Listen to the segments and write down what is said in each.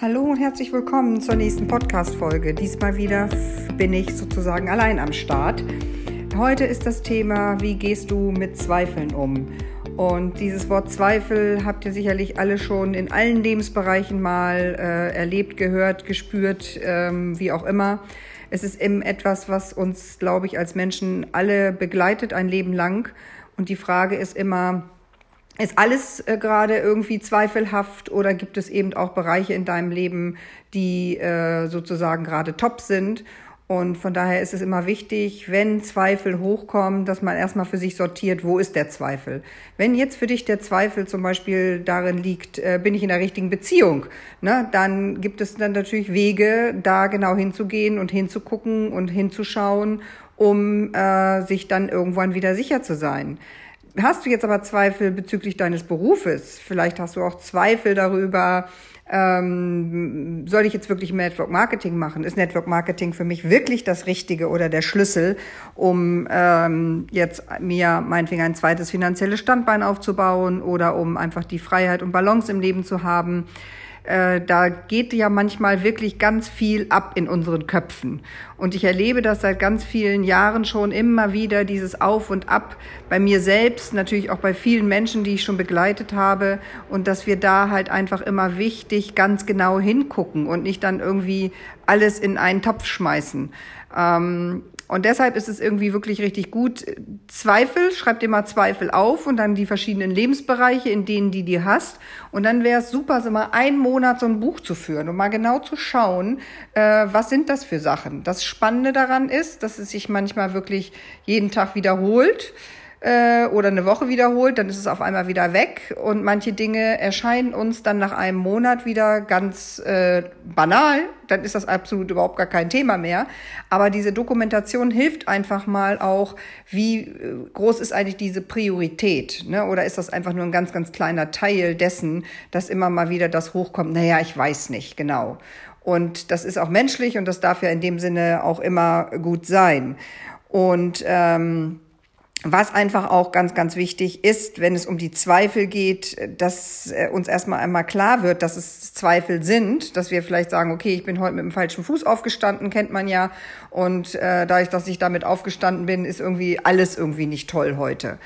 Hallo und herzlich willkommen zur nächsten Podcast-Folge. Diesmal wieder bin ich sozusagen allein am Start. Heute ist das Thema, wie gehst du mit Zweifeln um? Und dieses Wort Zweifel habt ihr sicherlich alle schon in allen Lebensbereichen mal äh, erlebt, gehört, gespürt, ähm, wie auch immer. Es ist eben etwas, was uns, glaube ich, als Menschen alle begleitet ein Leben lang. Und die Frage ist immer, ist alles äh, gerade irgendwie zweifelhaft oder gibt es eben auch Bereiche in deinem Leben, die äh, sozusagen gerade top sind? Und von daher ist es immer wichtig, wenn Zweifel hochkommen, dass man erstmal für sich sortiert, wo ist der Zweifel. Wenn jetzt für dich der Zweifel zum Beispiel darin liegt, äh, bin ich in der richtigen Beziehung, ne, dann gibt es dann natürlich Wege, da genau hinzugehen und hinzugucken und hinzuschauen, um äh, sich dann irgendwann wieder sicher zu sein. Hast du jetzt aber Zweifel bezüglich deines Berufes? Vielleicht hast du auch Zweifel darüber, ähm, soll ich jetzt wirklich Network Marketing machen? Ist Network Marketing für mich wirklich das Richtige oder der Schlüssel, um ähm, jetzt mir meinetwegen ein zweites finanzielles Standbein aufzubauen oder um einfach die Freiheit und Balance im Leben zu haben? Äh, da geht ja manchmal wirklich ganz viel ab in unseren Köpfen. Und ich erlebe das seit ganz vielen Jahren schon immer wieder, dieses Auf und Ab bei mir selbst, natürlich auch bei vielen Menschen, die ich schon begleitet habe. Und dass wir da halt einfach immer wichtig ganz genau hingucken und nicht dann irgendwie alles in einen Topf schmeißen. Ähm, und deshalb ist es irgendwie wirklich richtig gut. Zweifel, schreib dir mal Zweifel auf und dann die verschiedenen Lebensbereiche, in denen die dir hast. Und dann wäre es super, so mal einen Monat so ein Buch zu führen und mal genau zu schauen, äh, was sind das für Sachen. Das Spannende daran ist, dass es sich manchmal wirklich jeden Tag wiederholt äh, oder eine Woche wiederholt, dann ist es auf einmal wieder weg und manche Dinge erscheinen uns dann nach einem Monat wieder ganz äh, banal, dann ist das absolut überhaupt gar kein Thema mehr. Aber diese Dokumentation hilft einfach mal auch, wie äh, groß ist eigentlich diese Priorität, ne? Oder ist das einfach nur ein ganz, ganz kleiner Teil dessen, dass immer mal wieder das hochkommt, naja, ich weiß nicht, genau. Und das ist auch menschlich und das darf ja in dem Sinne auch immer gut sein. Und ähm, was einfach auch ganz, ganz wichtig ist, wenn es um die Zweifel geht, dass äh, uns erstmal einmal klar wird, dass es Zweifel sind, dass wir vielleicht sagen, okay, ich bin heute mit dem falschen Fuß aufgestanden, kennt man ja, und äh, dadurch, dass ich damit aufgestanden bin, ist irgendwie alles irgendwie nicht toll heute.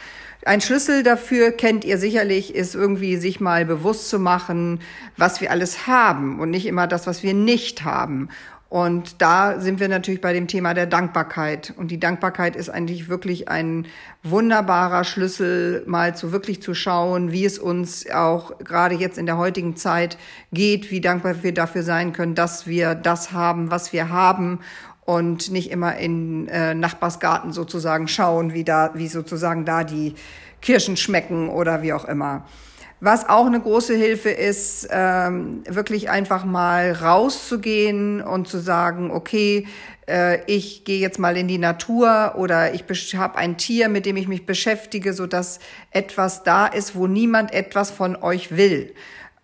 Ein Schlüssel dafür kennt ihr sicherlich, ist irgendwie sich mal bewusst zu machen, was wir alles haben und nicht immer das, was wir nicht haben. Und da sind wir natürlich bei dem Thema der Dankbarkeit. Und die Dankbarkeit ist eigentlich wirklich ein wunderbarer Schlüssel, mal zu wirklich zu schauen, wie es uns auch gerade jetzt in der heutigen Zeit geht, wie dankbar wir dafür sein können, dass wir das haben, was wir haben und nicht immer in äh, Nachbarsgarten sozusagen schauen, wie da, wie sozusagen da die Kirschen schmecken oder wie auch immer. Was auch eine große Hilfe ist, ähm, wirklich einfach mal rauszugehen und zu sagen, okay, äh, ich gehe jetzt mal in die Natur oder ich habe ein Tier, mit dem ich mich beschäftige, so dass etwas da ist, wo niemand etwas von euch will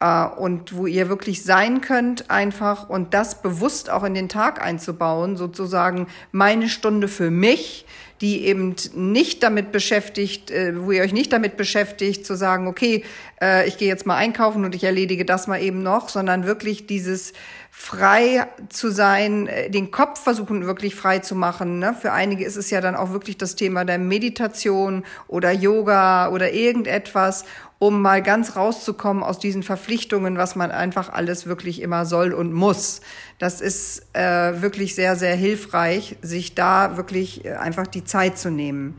und wo ihr wirklich sein könnt einfach und das bewusst auch in den Tag einzubauen, sozusagen meine Stunde für mich, die eben nicht damit beschäftigt, äh, wo ihr euch nicht damit beschäftigt, zu sagen, okay, äh, ich gehe jetzt mal einkaufen und ich erledige das mal eben noch, sondern wirklich dieses frei zu sein, äh, den Kopf versuchen wirklich frei zu machen. Ne? Für einige ist es ja dann auch wirklich das Thema der Meditation oder Yoga oder irgendetwas um mal ganz rauszukommen aus diesen Verpflichtungen, was man einfach alles wirklich immer soll und muss. Das ist äh, wirklich sehr, sehr hilfreich, sich da wirklich äh, einfach die Zeit zu nehmen.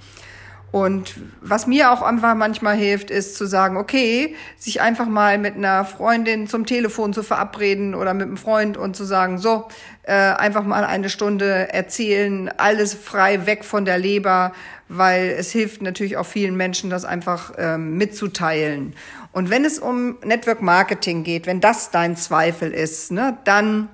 Und was mir auch einfach manchmal hilft, ist zu sagen, okay, sich einfach mal mit einer Freundin zum Telefon zu verabreden oder mit einem Freund und zu sagen, so, äh, einfach mal eine Stunde erzählen, alles frei weg von der Leber, weil es hilft natürlich auch vielen Menschen, das einfach ähm, mitzuteilen. Und wenn es um Network Marketing geht, wenn das dein Zweifel ist, ne, dann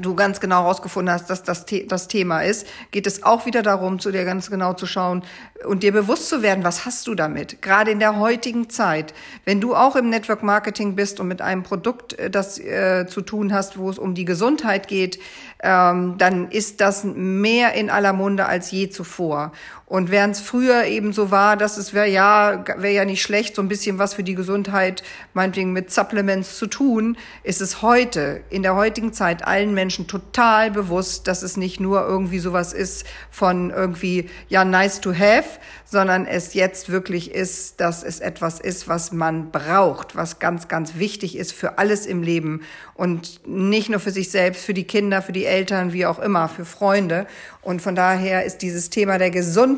du ganz genau herausgefunden hast, dass das das Thema ist, geht es auch wieder darum, zu dir ganz genau zu schauen und dir bewusst zu werden, was hast du damit? Gerade in der heutigen Zeit, wenn du auch im Network Marketing bist und mit einem Produkt äh, das äh, zu tun hast, wo es um die Gesundheit geht, ähm, dann ist das mehr in aller Munde als je zuvor. Und während es früher eben so war, dass es wäre ja, wäre ja nicht schlecht, so ein bisschen was für die Gesundheit, meinetwegen mit Supplements zu tun, ist es heute, in der heutigen Zeit, allen Menschen total bewusst, dass es nicht nur irgendwie sowas ist von irgendwie, ja, nice to have, sondern es jetzt wirklich ist, dass es etwas ist, was man braucht, was ganz, ganz wichtig ist für alles im Leben und nicht nur für sich selbst, für die Kinder, für die Eltern, wie auch immer, für Freunde. Und von daher ist dieses Thema der Gesundheit,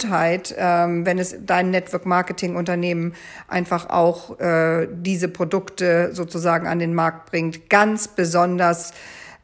ähm, wenn es dein Network Marketing Unternehmen einfach auch äh, diese Produkte sozusagen an den Markt bringt, ganz besonders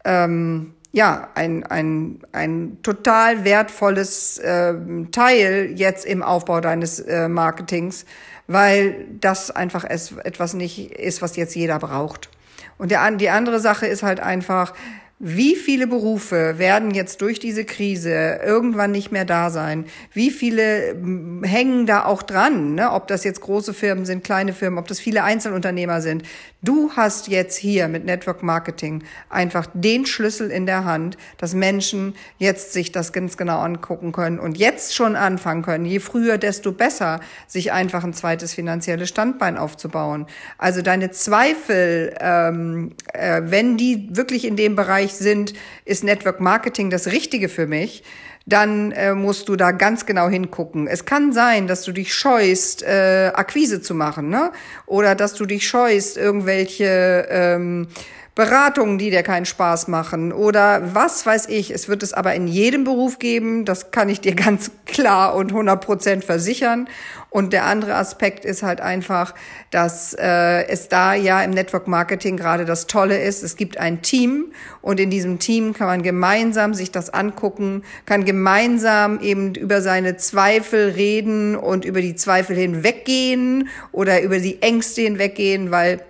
ähm, ja, ein, ein, ein total wertvolles äh, Teil jetzt im Aufbau deines äh, Marketings, weil das einfach es, etwas nicht ist, was jetzt jeder braucht. Und der, die andere Sache ist halt einfach, wie viele Berufe werden jetzt durch diese Krise irgendwann nicht mehr da sein? Wie viele hm, hängen da auch dran? Ne? Ob das jetzt große Firmen sind, kleine Firmen, ob das viele Einzelunternehmer sind. Du hast jetzt hier mit Network Marketing einfach den Schlüssel in der Hand, dass Menschen jetzt sich das ganz genau angucken können und jetzt schon anfangen können. Je früher, desto besser, sich einfach ein zweites finanzielles Standbein aufzubauen. Also deine Zweifel, ähm, äh, wenn die wirklich in dem Bereich Bereich sind, ist Network Marketing das Richtige für mich, dann äh, musst du da ganz genau hingucken. Es kann sein, dass du dich scheust, äh, Akquise zu machen, ne? Oder dass du dich scheust, irgendwelche ähm, Beratungen, die dir keinen Spaß machen oder was weiß ich. Es wird es aber in jedem Beruf geben, das kann ich dir ganz klar und 100 Prozent versichern. Und der andere Aspekt ist halt einfach, dass äh, es da ja im Network Marketing gerade das Tolle ist. Es gibt ein Team und in diesem Team kann man gemeinsam sich das angucken, kann gemeinsam eben über seine Zweifel reden und über die Zweifel hinweggehen oder über die Ängste hinweggehen, weil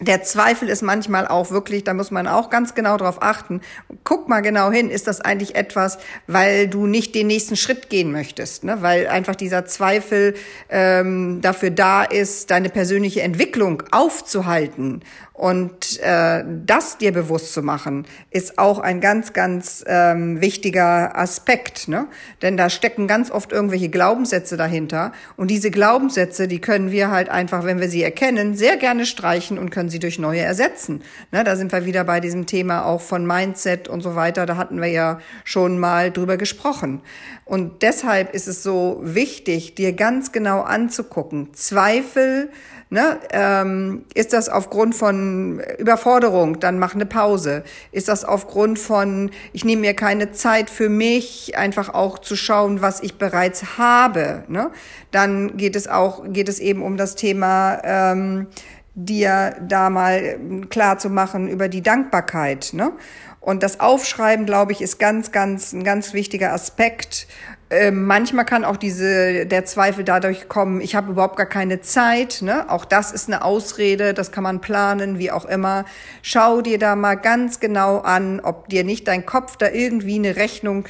der Zweifel ist manchmal auch wirklich, da muss man auch ganz genau drauf achten. Guck mal genau hin, ist das eigentlich etwas, weil du nicht den nächsten Schritt gehen möchtest, ne? weil einfach dieser Zweifel ähm, dafür da ist, deine persönliche Entwicklung aufzuhalten und äh, das dir bewusst zu machen, ist auch ein ganz, ganz ähm, wichtiger Aspekt. Ne? Denn da stecken ganz oft irgendwelche Glaubenssätze dahinter. Und diese Glaubenssätze, die können wir halt einfach, wenn wir sie erkennen, sehr gerne streichen und können sie durch neue ersetzen. Ne? Da sind wir wieder bei diesem Thema auch von Mindset und so weiter. Da hatten wir ja schon mal drüber gesprochen. Und deshalb ist es so wichtig, dir ganz genau anzugucken. Zweifel, Ne? Ähm, ist das aufgrund von Überforderung, dann mach eine Pause. Ist das aufgrund von, ich nehme mir keine Zeit für mich, einfach auch zu schauen, was ich bereits habe. Ne? Dann geht es auch, geht es eben um das Thema, ähm, dir da mal klar zu machen über die Dankbarkeit. Ne? Und das Aufschreiben, glaube ich, ist ganz, ganz, ein ganz wichtiger Aspekt. Äh, manchmal kann auch diese, der Zweifel dadurch kommen, ich habe überhaupt gar keine Zeit. Ne? Auch das ist eine Ausrede, das kann man planen, wie auch immer. Schau dir da mal ganz genau an, ob dir nicht dein Kopf da irgendwie eine Rechnung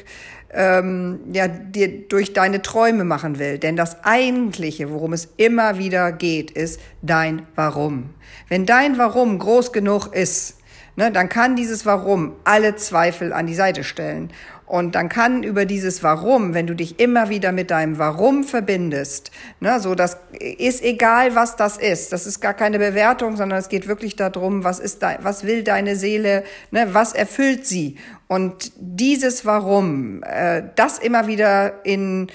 ähm, ja, dir durch deine Träume machen will. Denn das Eigentliche, worum es immer wieder geht, ist dein Warum. Wenn dein Warum groß genug ist, ne, dann kann dieses Warum alle Zweifel an die Seite stellen. Und dann kann über dieses Warum, wenn du dich immer wieder mit deinem Warum verbindest, ne, so das ist egal, was das ist. Das ist gar keine Bewertung, sondern es geht wirklich darum, was ist da, was will deine Seele, ne, was erfüllt sie? Und dieses Warum, äh, das immer wieder in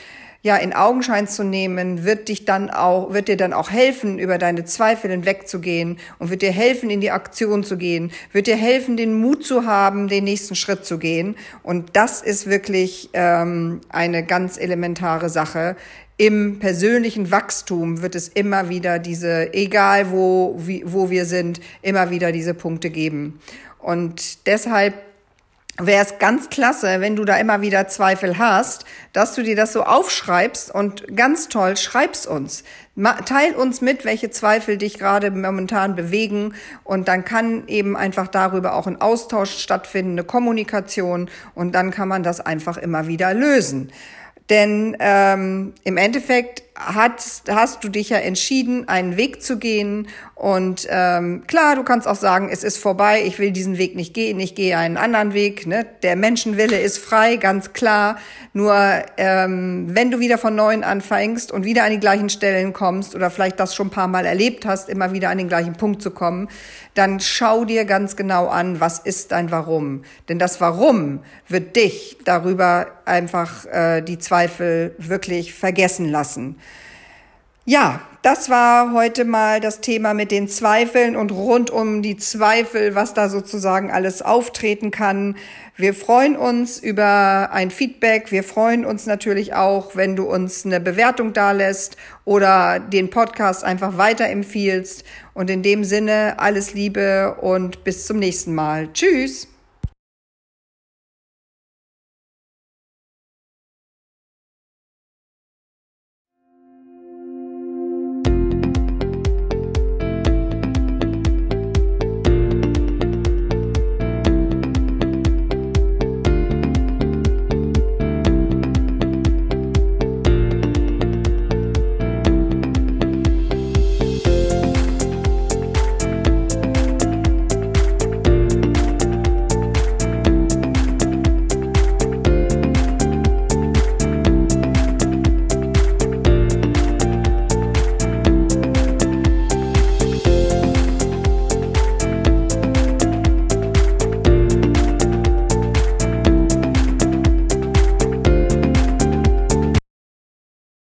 ja, in Augenschein zu nehmen, wird dich dann auch, wird dir dann auch helfen, über deine Zweifel hinwegzugehen und wird dir helfen, in die Aktion zu gehen, wird dir helfen, den Mut zu haben, den nächsten Schritt zu gehen. Und das ist wirklich ähm, eine ganz elementare Sache. Im persönlichen Wachstum wird es immer wieder diese, egal wo, wie, wo wir sind, immer wieder diese Punkte geben. Und deshalb wäre es ganz klasse, wenn du da immer wieder Zweifel hast, dass du dir das so aufschreibst und ganz toll, schreib's uns. Teil uns mit, welche Zweifel dich gerade momentan bewegen und dann kann eben einfach darüber auch ein Austausch stattfinden, eine Kommunikation und dann kann man das einfach immer wieder lösen. Denn ähm, im Endeffekt hast, hast du dich ja entschieden, einen Weg zu gehen. Und ähm, klar, du kannst auch sagen, es ist vorbei, ich will diesen Weg nicht gehen, ich gehe einen anderen Weg. Ne? Der Menschenwille ist frei, ganz klar. Nur ähm, wenn du wieder von neuem anfängst und wieder an die gleichen Stellen kommst oder vielleicht das schon ein paar Mal erlebt hast, immer wieder an den gleichen Punkt zu kommen, dann schau dir ganz genau an, was ist dein Warum. Denn das Warum wird dich darüber einfach äh, die Zweifel wirklich vergessen lassen. Ja, das war heute mal das Thema mit den Zweifeln und rund um die Zweifel, was da sozusagen alles auftreten kann. Wir freuen uns über ein Feedback. Wir freuen uns natürlich auch, wenn du uns eine Bewertung dalässt oder den Podcast einfach weiterempfiehlst. Und in dem Sinne alles Liebe und bis zum nächsten Mal. Tschüss.